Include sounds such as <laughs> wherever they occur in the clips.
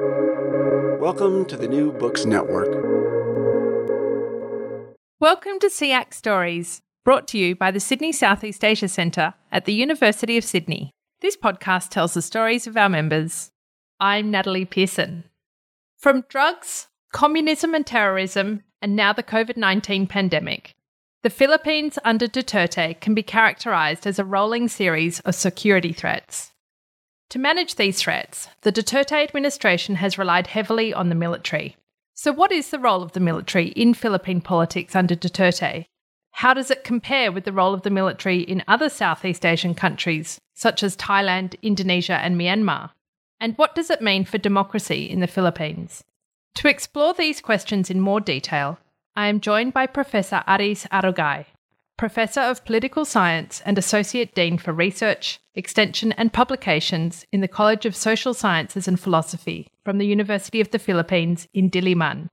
Welcome to the New Books Network. Welcome to SEAC Stories, brought to you by the Sydney Southeast Asia Centre at the University of Sydney. This podcast tells the stories of our members. I'm Natalie Pearson. From drugs, communism and terrorism, and now the COVID 19 pandemic, the Philippines under Duterte can be characterised as a rolling series of security threats. To manage these threats, the Duterte administration has relied heavily on the military. So, what is the role of the military in Philippine politics under Duterte? How does it compare with the role of the military in other Southeast Asian countries, such as Thailand, Indonesia, and Myanmar? And what does it mean for democracy in the Philippines? To explore these questions in more detail, I am joined by Professor Aris Arugay, Professor of Political Science and Associate Dean for Research, Extension and Publications in the College of Social Sciences and Philosophy from the University of the Philippines in Diliman.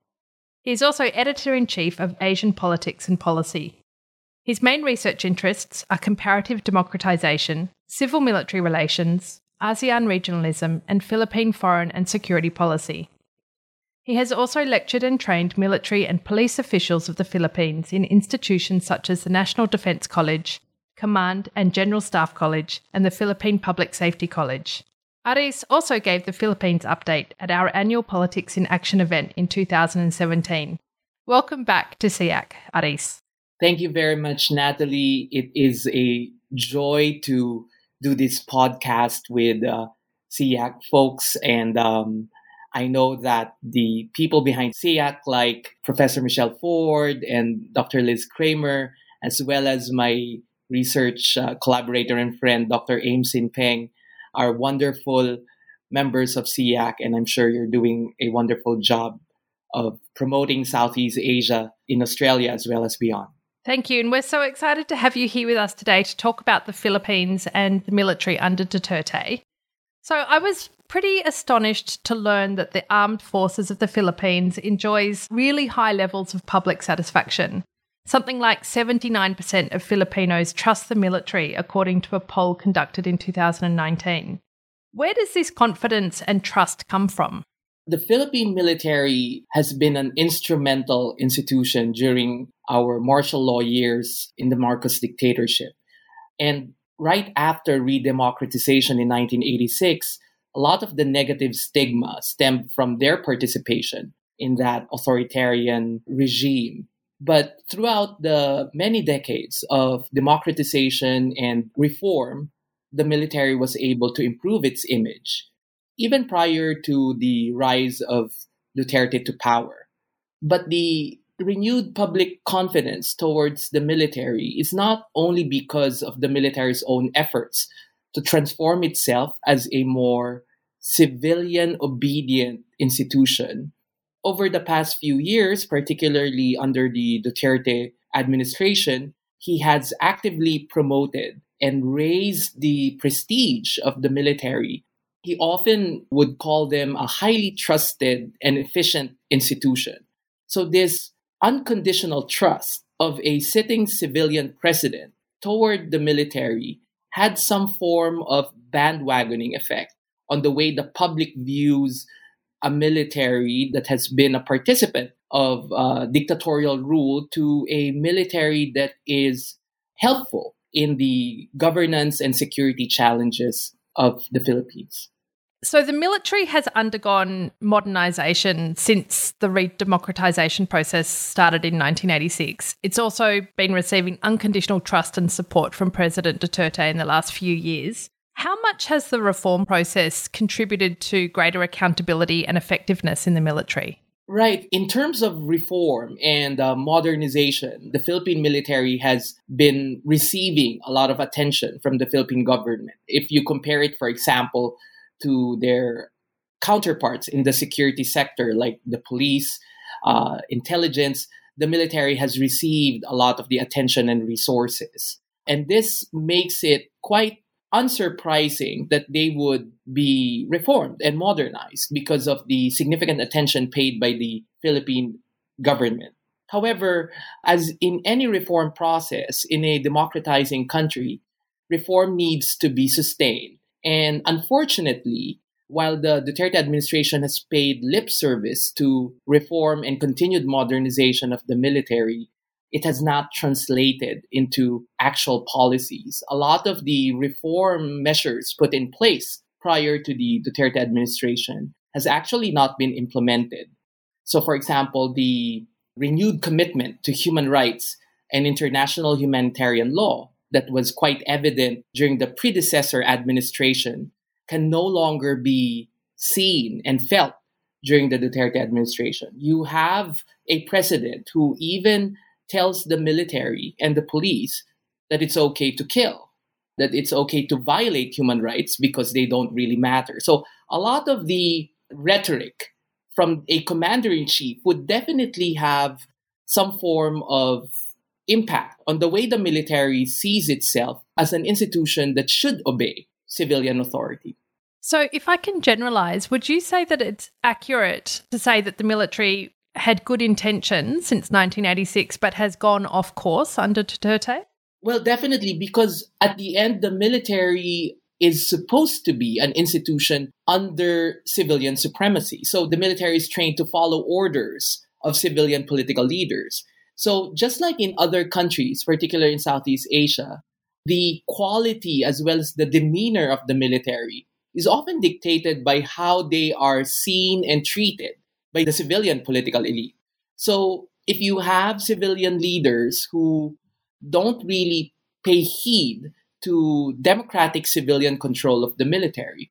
He is also Editor in Chief of Asian Politics and Policy. His main research interests are comparative democratization, civil military relations, ASEAN regionalism, and Philippine foreign and security policy. He has also lectured and trained military and police officials of the Philippines in institutions such as the National Defence College, Command and General Staff College, and the Philippine Public Safety College. Aris also gave the Philippines update at our annual Politics in Action event in 2017. Welcome back to SEAC, Aris. Thank you very much, Natalie. It is a joy to do this podcast with uh, SEAC folks and um, I know that the people behind SEAC, like Professor Michelle Ford and Dr. Liz Kramer, as well as my research uh, collaborator and friend, Dr. Aim Sinpeng, are wonderful members of SEAC, and I'm sure you're doing a wonderful job of promoting Southeast Asia in Australia as well as beyond. Thank you. And we're so excited to have you here with us today to talk about the Philippines and the military under Duterte. So I was pretty astonished to learn that the armed forces of the Philippines enjoys really high levels of public satisfaction. Something like 79% of Filipinos trust the military, according to a poll conducted in 2019. Where does this confidence and trust come from? The Philippine military has been an instrumental institution during our martial law years in the Marcos dictatorship. And right after redemocratization in 1986, a lot of the negative stigma stemmed from their participation in that authoritarian regime. But throughout the many decades of democratization and reform, the military was able to improve its image, even prior to the rise of Duterte to power. But the renewed public confidence towards the military is not only because of the military's own efforts to transform itself as a more civilian obedient institution. Over the past few years, particularly under the Duterte administration, he has actively promoted and raised the prestige of the military. He often would call them a highly trusted and efficient institution. So, this unconditional trust of a sitting civilian president toward the military had some form of bandwagoning effect on the way the public views a military that has been a participant of uh, dictatorial rule to a military that is helpful in the governance and security challenges of the Philippines. So the military has undergone modernisation since the redemocratisation process started in 1986. It's also been receiving unconditional trust and support from President Duterte in the last few years. How much has the reform process contributed to greater accountability and effectiveness in the military? Right. In terms of reform and uh, modernization, the Philippine military has been receiving a lot of attention from the Philippine government. If you compare it, for example, to their counterparts in the security sector, like the police, uh, intelligence, the military has received a lot of the attention and resources. And this makes it quite unsurprising that they would be reformed and modernized because of the significant attention paid by the Philippine government. However, as in any reform process in a democratizing country, reform needs to be sustained and unfortunately, while the Duterte administration has paid lip service to reform and continued modernization of the military, it has not translated into actual policies. A lot of the reform measures put in place prior to the Duterte administration has actually not been implemented. So, for example, the renewed commitment to human rights and international humanitarian law that was quite evident during the predecessor administration can no longer be seen and felt during the Duterte administration. You have a president who even tells the military and the police that it's okay to kill, that it's okay to violate human rights because they don't really matter. So a lot of the rhetoric from a commander in chief would definitely have some form of impact on the way the military sees itself as an institution that should obey civilian authority. So, if I can generalize, would you say that it's accurate to say that the military had good intentions since 1986 but has gone off course under Duterte? Well, definitely, because at the end, the military is supposed to be an institution under civilian supremacy. So the military is trained to follow orders of civilian political leaders. So just like in other countries, particularly in Southeast Asia, the quality as well as the demeanor of the military is often dictated by how they are seen and treated by the civilian political elite. So if you have civilian leaders who don't really pay heed to democratic civilian control of the military,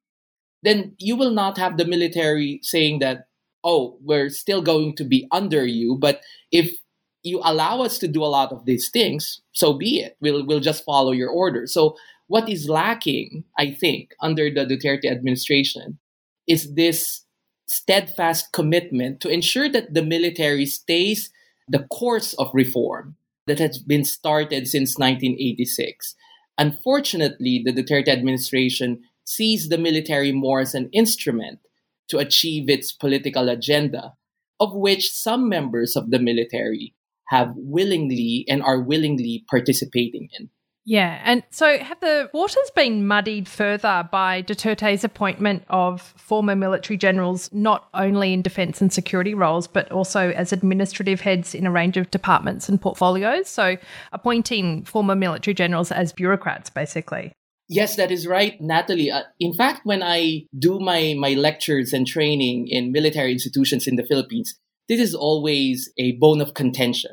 then you will not have the military saying that, oh, we're still going to be under you, but if you allow us to do a lot of these things, so be it. We'll we'll just follow your order. So what is lacking, I think, under the Duterte administration is this steadfast commitment to ensure that the military stays the course of reform that has been started since 1986. Unfortunately, the Duterte administration sees the military more as an instrument to achieve its political agenda, of which some members of the military have willingly and are willingly participating in. Yeah. And so have the waters been muddied further by Duterte's appointment of former military generals, not only in defence and security roles, but also as administrative heads in a range of departments and portfolios? So appointing former military generals as bureaucrats, basically. Yes, that is right, Natalie. Uh, in fact, when I do my, my lectures and training in military institutions in the Philippines, this is always a bone of contention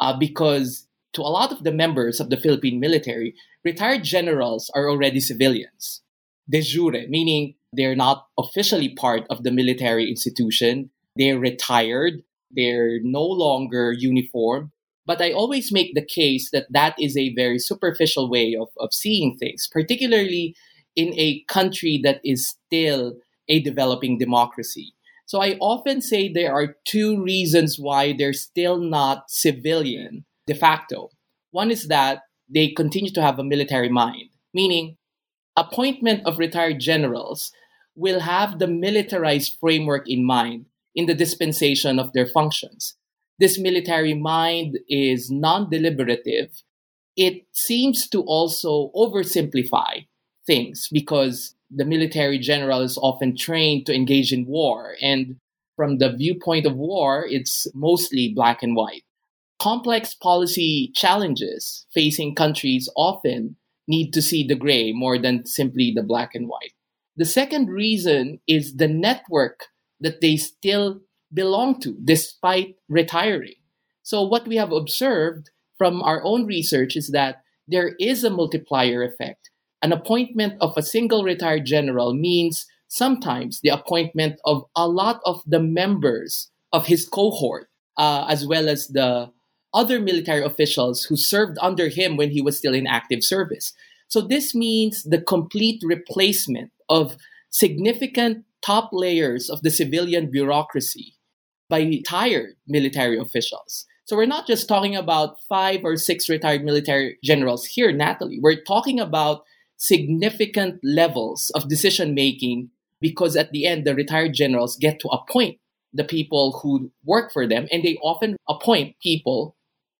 uh, because to a lot of the members of the Philippine military, retired generals are already civilians, de jure, meaning they're not officially part of the military institution. They're retired. They're no longer uniform. But I always make the case that that is a very superficial way of, of seeing things, particularly in a country that is still a developing democracy. So I often say there are two reasons why they're still not civilian de facto. One is that they continue to have a military mind, meaning appointment of retired generals will have the militarized framework in mind in the dispensation of their functions. This military mind is non deliberative. It seems to also oversimplify things because the military general is often trained to engage in war. And from the viewpoint of war, it's mostly black and white. Complex policy challenges facing countries often need to see the gray more than simply the black and white. The second reason is the network that they still belong to despite retiring. So, what we have observed from our own research is that there is a multiplier effect an appointment of a single retired general means sometimes the appointment of a lot of the members of his cohort, uh, as well as the other military officials who served under him when he was still in active service. So this means the complete replacement of significant top layers of the civilian bureaucracy by retired military officials. So we're not just talking about five or six retired military generals here, Natalie. We're talking about significant levels of decision making because at the end, the retired generals get to appoint the people who work for them, and they often appoint people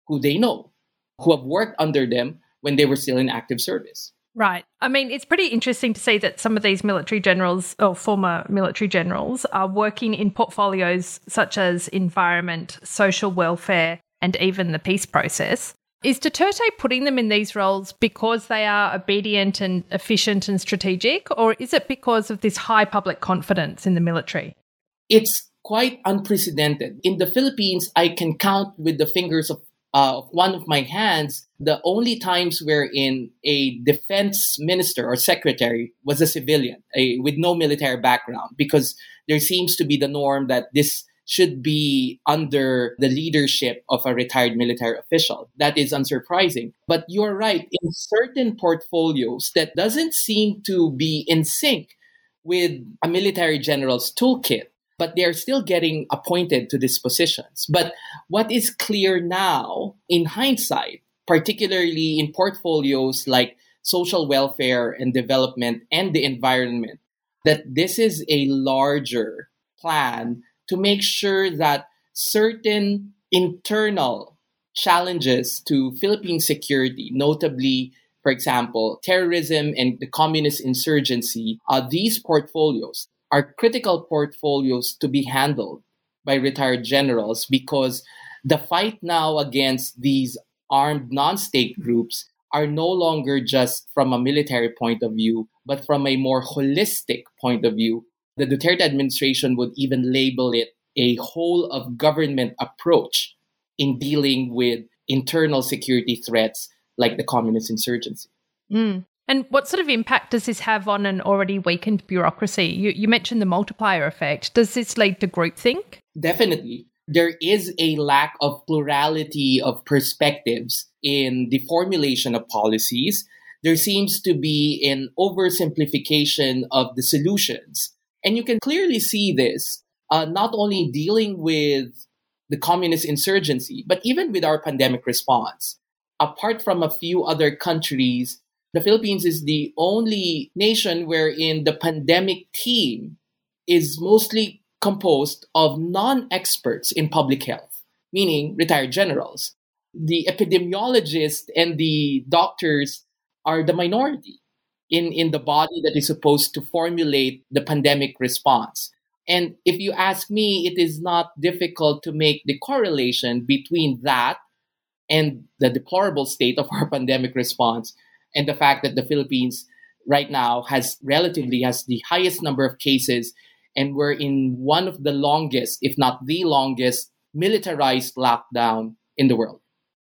who they know, who have worked under them when they were still in active service. Right. I mean, it's pretty interesting to see that some of these military generals or former military generals are working in portfolios such as environment, social welfare, and even the peace process. Is Duterte putting them in these roles because they are obedient and efficient and strategic, or is it because of this high public confidence in the military? It's quite unprecedented. In the Philippines, I can count with the fingers of uh, one of my hands the only times wherein a defense minister or secretary was a civilian a, with no military background, because there seems to be the norm that this should be under the leadership of a retired military official. That is unsurprising. But you're right, in certain portfolios that doesn't seem to be in sync with a military general's toolkit, but they're still getting appointed to these positions. But what is clear now in hindsight, particularly in portfolios like social welfare and development and the environment, that this is a larger plan to make sure that certain internal challenges to Philippine security, notably, for example, terrorism and the communist insurgency, uh, these portfolios are critical portfolios to be handled by retired generals because the fight now against these armed non state groups are no longer just from a military point of view, but from a more holistic point of view the Duterte administration would even label it a whole of government approach in dealing with internal security threats like the communist insurgency. Mm. And what sort of impact does this have on an already weakened bureaucracy? You, you mentioned the multiplier effect. Does this lead to groupthink? Definitely. There is a lack of plurality of perspectives in the formulation of policies. There seems to be an oversimplification of the solutions and you can clearly see this uh, not only dealing with the communist insurgency, but even with our pandemic response. Apart from a few other countries, the Philippines is the only nation wherein the pandemic team is mostly composed of non experts in public health, meaning retired generals. The epidemiologists and the doctors are the minority in, in the body that is supposed to formulate the pandemic response. And if you ask me, it is not difficult to make the correlation between that and the deplorable state of <laughs> our pandemic response and the fact that the Philippines right now has relatively has the highest number of cases and we're in one of the longest, if not the longest, militarized lockdown in the world.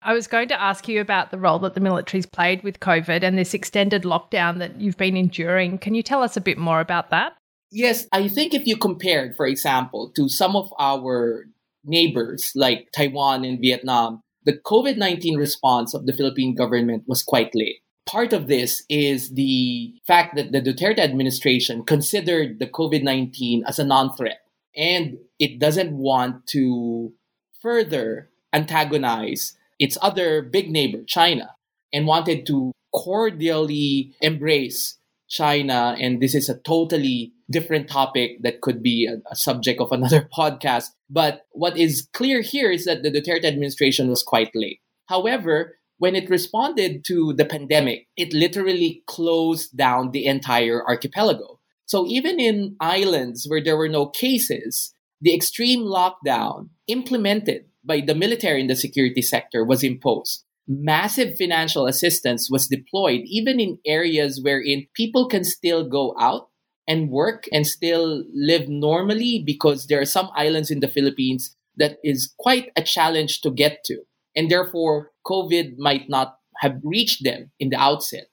I was going to ask you about the role that the military's played with COVID and this extended lockdown that you've been enduring. Can you tell us a bit more about that? Yes, I think if you compared, for example, to some of our neighbors like Taiwan and Vietnam, the COVID 19 response of the Philippine government was quite late. Part of this is the fact that the Duterte administration considered the COVID 19 as a non threat and it doesn't want to further antagonize its other big neighbor, China, and wanted to cordially embrace China. And this is a totally different topic that could be a, a, subject of another <laughs> podcast. But what is clear here is that the Duterte administration was quite late. However, when it responded to the pandemic, it literally closed down the entire archipelago. So even in islands where there were no cases, the extreme lockdown implemented by the military in the security sector was imposed. Massive financial assistance was deployed even in areas wherein people can still go out and work and still live normally because there are some islands in the Philippines that is quite a challenge to get to. And therefore, COVID might not have reached them in the outset.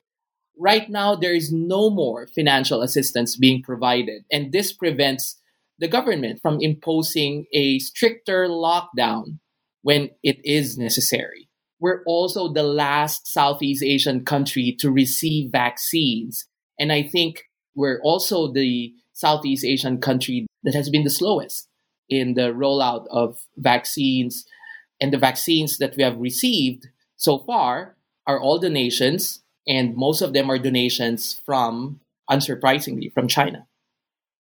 Right now, there is no more financial assistance being provided, and this prevents the government from imposing a stricter lockdown when it is necessary. We're also the last Southeast Asian country to receive vaccines. And I think we're also the Southeast Asian country that has been the slowest in the rollout of vaccines. And the vaccines that we have received so far are all donations, and most of them are donations from, unsurprisingly, from China.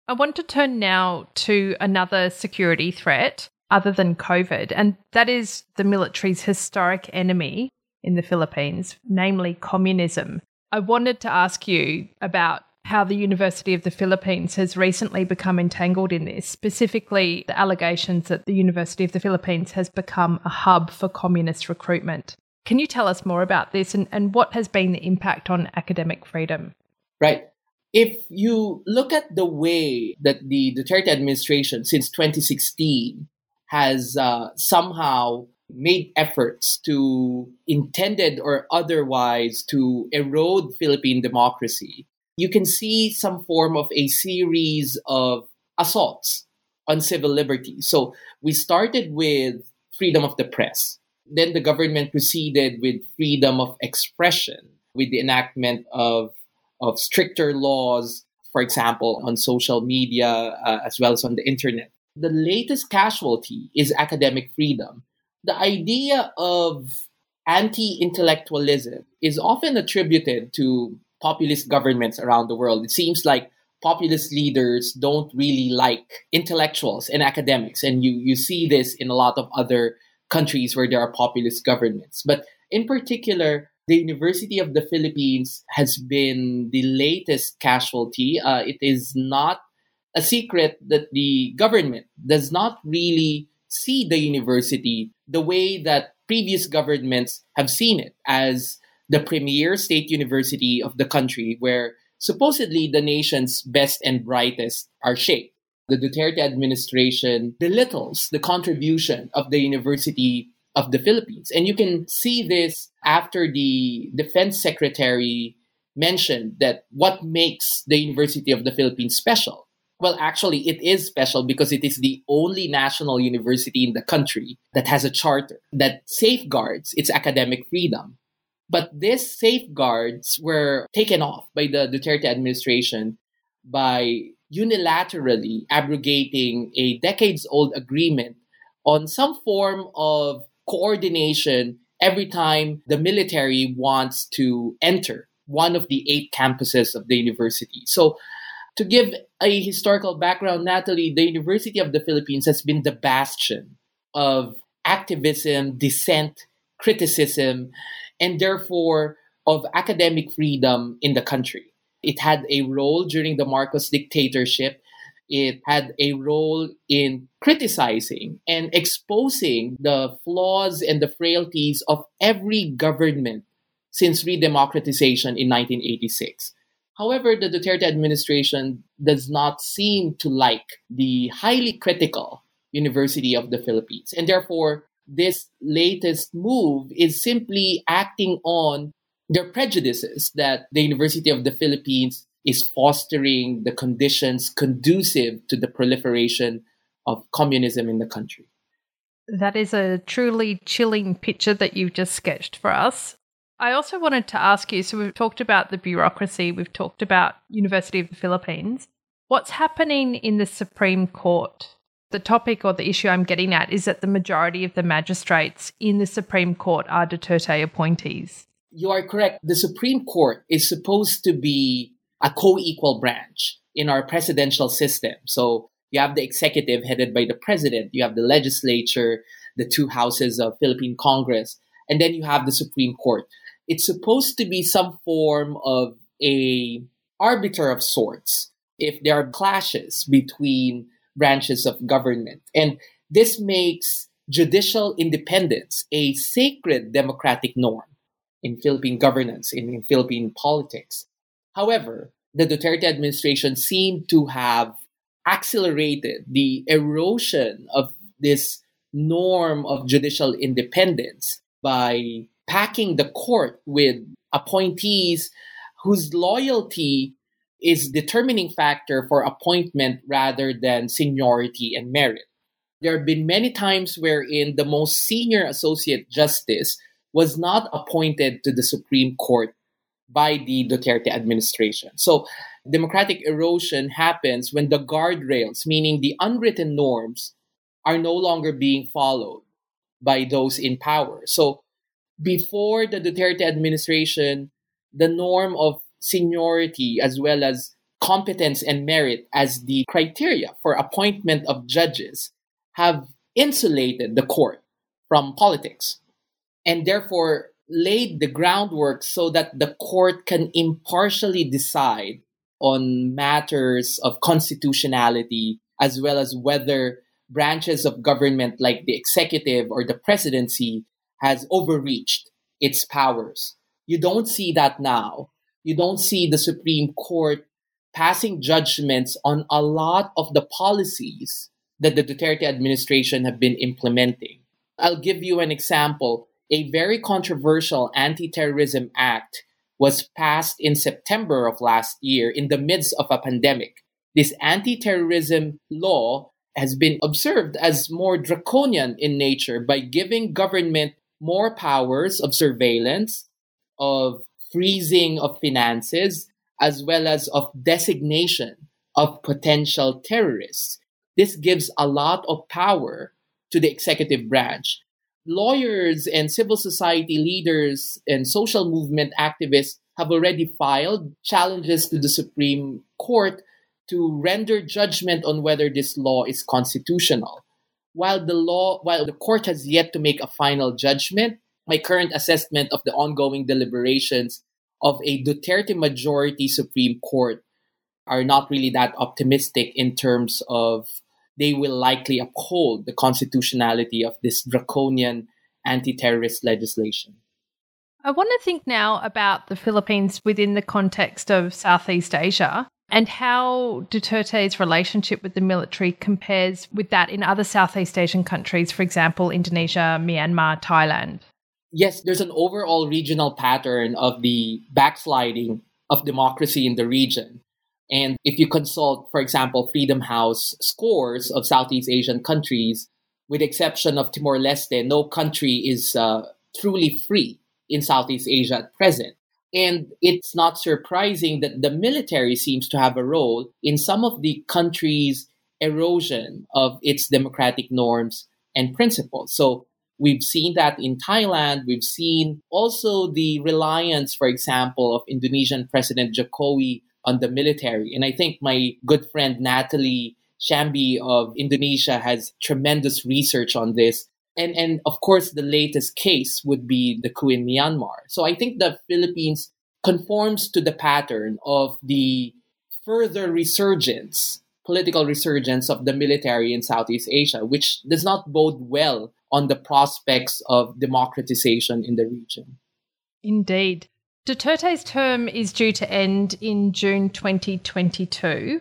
I want to turn now to another security threat other than COVID, and that is the military's historic enemy in the Philippines, namely communism. I wanted to ask you about how the University of the Philippines has recently become entangled in this, specifically the allegations that the University of the Philippines has become a hub for communist recruitment. Can you tell us more about this and, and what has been the impact on academic freedom? Right. If you look at the way that the Duterte administration since 2016 has uh, somehow made efforts to intended or otherwise to erode Philippine democracy, you can see some form of a series of assaults on civil liberties. So we started with freedom of the press. Then the government proceeded with freedom of expression with the enactment of, of stricter laws, for example, on social media uh, as well as on the internet. The latest casualty is academic freedom. The idea of anti intellectualism is often attributed to populist governments around the world. It seems like populist leaders don't really like intellectuals and academics. And you, you see this in a lot of other countries where there are populist governments. But in particular, the University of the Philippines has been the latest casualty. Uh, it is not a secret that the government does not really see the university the way that previous governments have seen it as the premier state university of the country where supposedly the nation's best and brightest are shaped. The Duterte administration belittles the contribution of the University of the Philippines. And you can see this after the defense secretary mentioned that what makes the University of the Philippines special. Well, actually, it is special because it is the only national university in the country that has a charter that safeguards its academic freedom. But these safeguards were taken off by the Duterte administration by unilaterally abrogating a decades old agreement on some form of coordination every time the military wants to enter one of the eight campuses of the university. So, to give a historical background, Natalie, the University of the Philippines has been the bastion of activism, dissent, criticism, and therefore of academic freedom in the country. It had a role during the Marcos dictatorship. It had a role in criticizing and exposing the flaws and the frailties of every government since redemocratization in 1986. However, the Duterte administration does not seem to like the highly critical University of the Philippines. And therefore, this latest move is simply acting on their prejudices that the University of the Philippines is fostering the conditions conducive to the proliferation of communism in the country. That is a truly chilling picture that you've just sketched for us. I also wanted to ask you so we've talked about the bureaucracy, we've talked about University of the Philippines. What's happening in the Supreme Court? The topic or the issue I'm getting at is that the majority of the magistrates in the Supreme Court are Duterte appointees. You are correct. The Supreme Court is supposed to be a co equal branch in our presidential system. So you have the executive headed by the president, you have the legislature, the two houses of Philippine Congress, and then you have the Supreme Court. It's supposed to be some form of a arbiter of sorts if there are clashes between branches of government. And this makes judicial independence a sacred democratic norm in Philippine governance, in, in Philippine politics. However, the Duterte administration seemed to have accelerated the erosion of this norm of judicial independence by packing the court with appointees whose loyalty is determining factor for appointment rather than seniority and merit. There have been many times wherein the most senior associate justice was not appointed to the Supreme Court by the Duterte administration. So, democratic erosion happens when the guardrails, meaning the unwritten norms, are no longer being followed by those in power. So, before the Duterte administration, the norm of seniority as well as competence and merit as the criteria for appointment of judges have insulated the court from politics. And therefore, laid the groundwork so that the court can impartially decide on matters of constitutionality as well as whether branches of government like the executive or the presidency has overreached its powers. You don't see that now. You don't see the Supreme Court passing judgments on a lot of the policies that the Duterte administration have been implementing. I'll give you an example. A very controversial anti terrorism act was passed in September of last year in the midst of a pandemic. This anti terrorism law has been observed as more draconian in nature by giving government more powers of surveillance, of freezing of finances, as well as of designation of potential terrorists. This gives a lot of power to the executive branch. Lawyers and civil society leaders and social movement activists have already filed challenges to the Supreme Court to render judgment on whether this law is constitutional. While the law, while the court has yet to make a final judgment, my current assessment of the ongoing deliberations of a Duterte majority Supreme Court are not really that optimistic in terms of they will likely uphold the constitutionality of this draconian anti terrorist legislation. I want to think now about the Philippines within the context of Southeast Asia and how Duterte's relationship with the military compares with that in other Southeast Asian countries, for example, Indonesia, Myanmar, Thailand. Yes, there's an overall regional pattern of the backsliding of democracy in the region. And if you consult, for example, Freedom House scores of Southeast Asian countries, with exception of Timor Leste, no country is uh, truly free in Southeast Asia at present. And it's not surprising that the military seems to have a role in some of the country's erosion of its democratic norms and principles. So we've seen that in Thailand. We've seen also the reliance, for example, of Indonesian President Jokowi on the military. And I think my good friend Natalie Sambhi of Indonesia has tremendous research on this and and of course the latest case would be the coup in Myanmar. So I think the Philippines conforms to the pattern of the further resurgence, political resurgence of the military in Southeast Asia, which does not bode well on the prospects of democratization in the region. Indeed. Duterte's term is due to end in June 2022.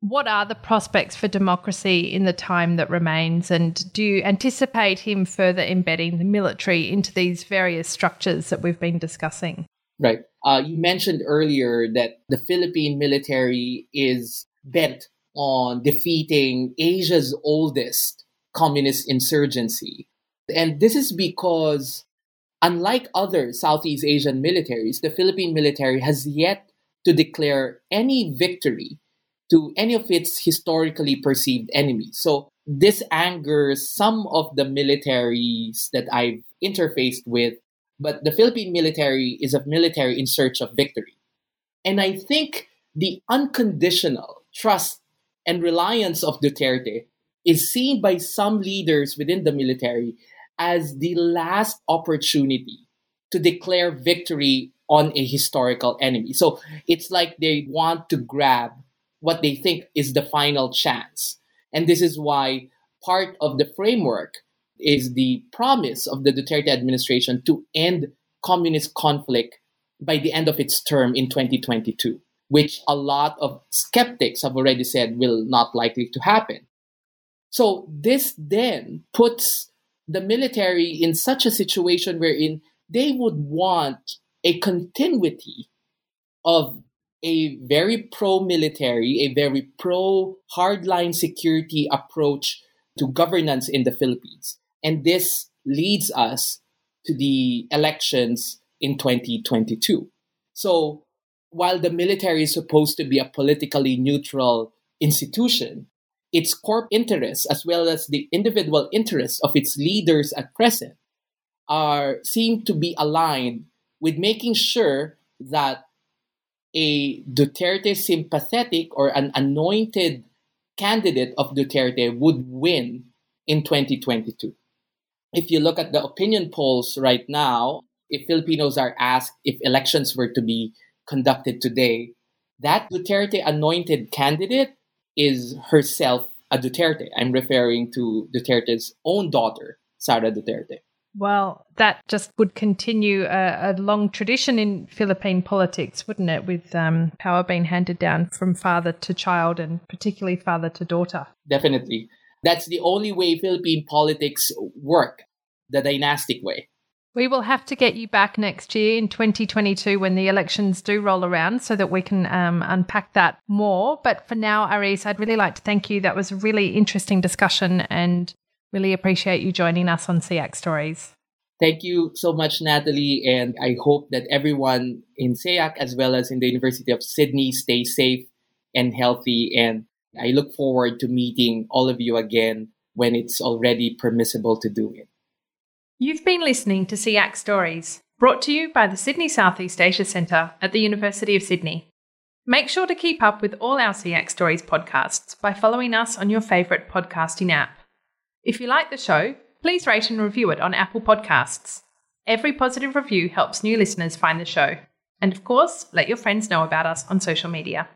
What are the prospects for democracy in the time that remains? And do you anticipate him further embedding the military into these various structures that we've been discussing? Right. Uh, you mentioned earlier that the Philippine military is bent on defeating Asia's oldest communist insurgency. And this is because, unlike other Southeast Asian militaries, the Philippine military has yet to declare any victory to any of its historically perceived enemies. So this angers some of the militaries that I've interfaced with, but the Philippine military is a military in search of victory. And I think the unconditional trust and reliance of Duterte is seen by some leaders within the military as the last opportunity to declare victory on a historical enemy. So it's like they want to grab what they think is the final chance. And this is why part of the framework is the promise of the Duterte administration to end communist conflict by the end of its term in 2022, which a lot of skeptics have already said will not likely to happen. So this then puts the military in such a situation wherein they would want a continuity of a very pro military, a very pro hardline security approach to governance in the Philippines. And this leads us to the elections in 2022. So while the military is supposed to be a politically neutral institution, its corp interests as well as the individual interests of its leaders at present are seem to be aligned with making sure that a Duterte sympathetic or an anointed candidate of Duterte would win in 2022. If you look at the opinion polls right now, if Filipinos are asked if elections were to be conducted today, that Duterte anointed candidate is herself a Duterte. I'm referring to Duterte's own daughter, Sara Duterte. Well, that just would continue a, a long tradition in Philippine politics, wouldn't it? With um, power being handed down from father to child and particularly father to daughter. Definitely. That's the only way Philippine politics work, the dynastic way. We will have to get you back next year in 2022 when the elections do roll around so that we can um, unpack that more. But for now, Aris, I'd really like to thank you. That was a really interesting discussion and really appreciate you joining us on SEAC Stories. Thank you so much, Natalie. And I hope that everyone in SEAC as well as in the University of Sydney stay safe and healthy. And I look forward to meeting all of you again when it's already permissible to do it. You've been listening to SEAC Stories, brought to you by the Sydney Southeast Asia Centre at the University of Sydney. Make sure to keep up with all our SEAC Stories podcasts by following us on your favourite podcasting app. If you like the show, please rate and review it on Apple Podcasts. Every positive review helps new listeners find the show. And of course, let your friends know about us on social media.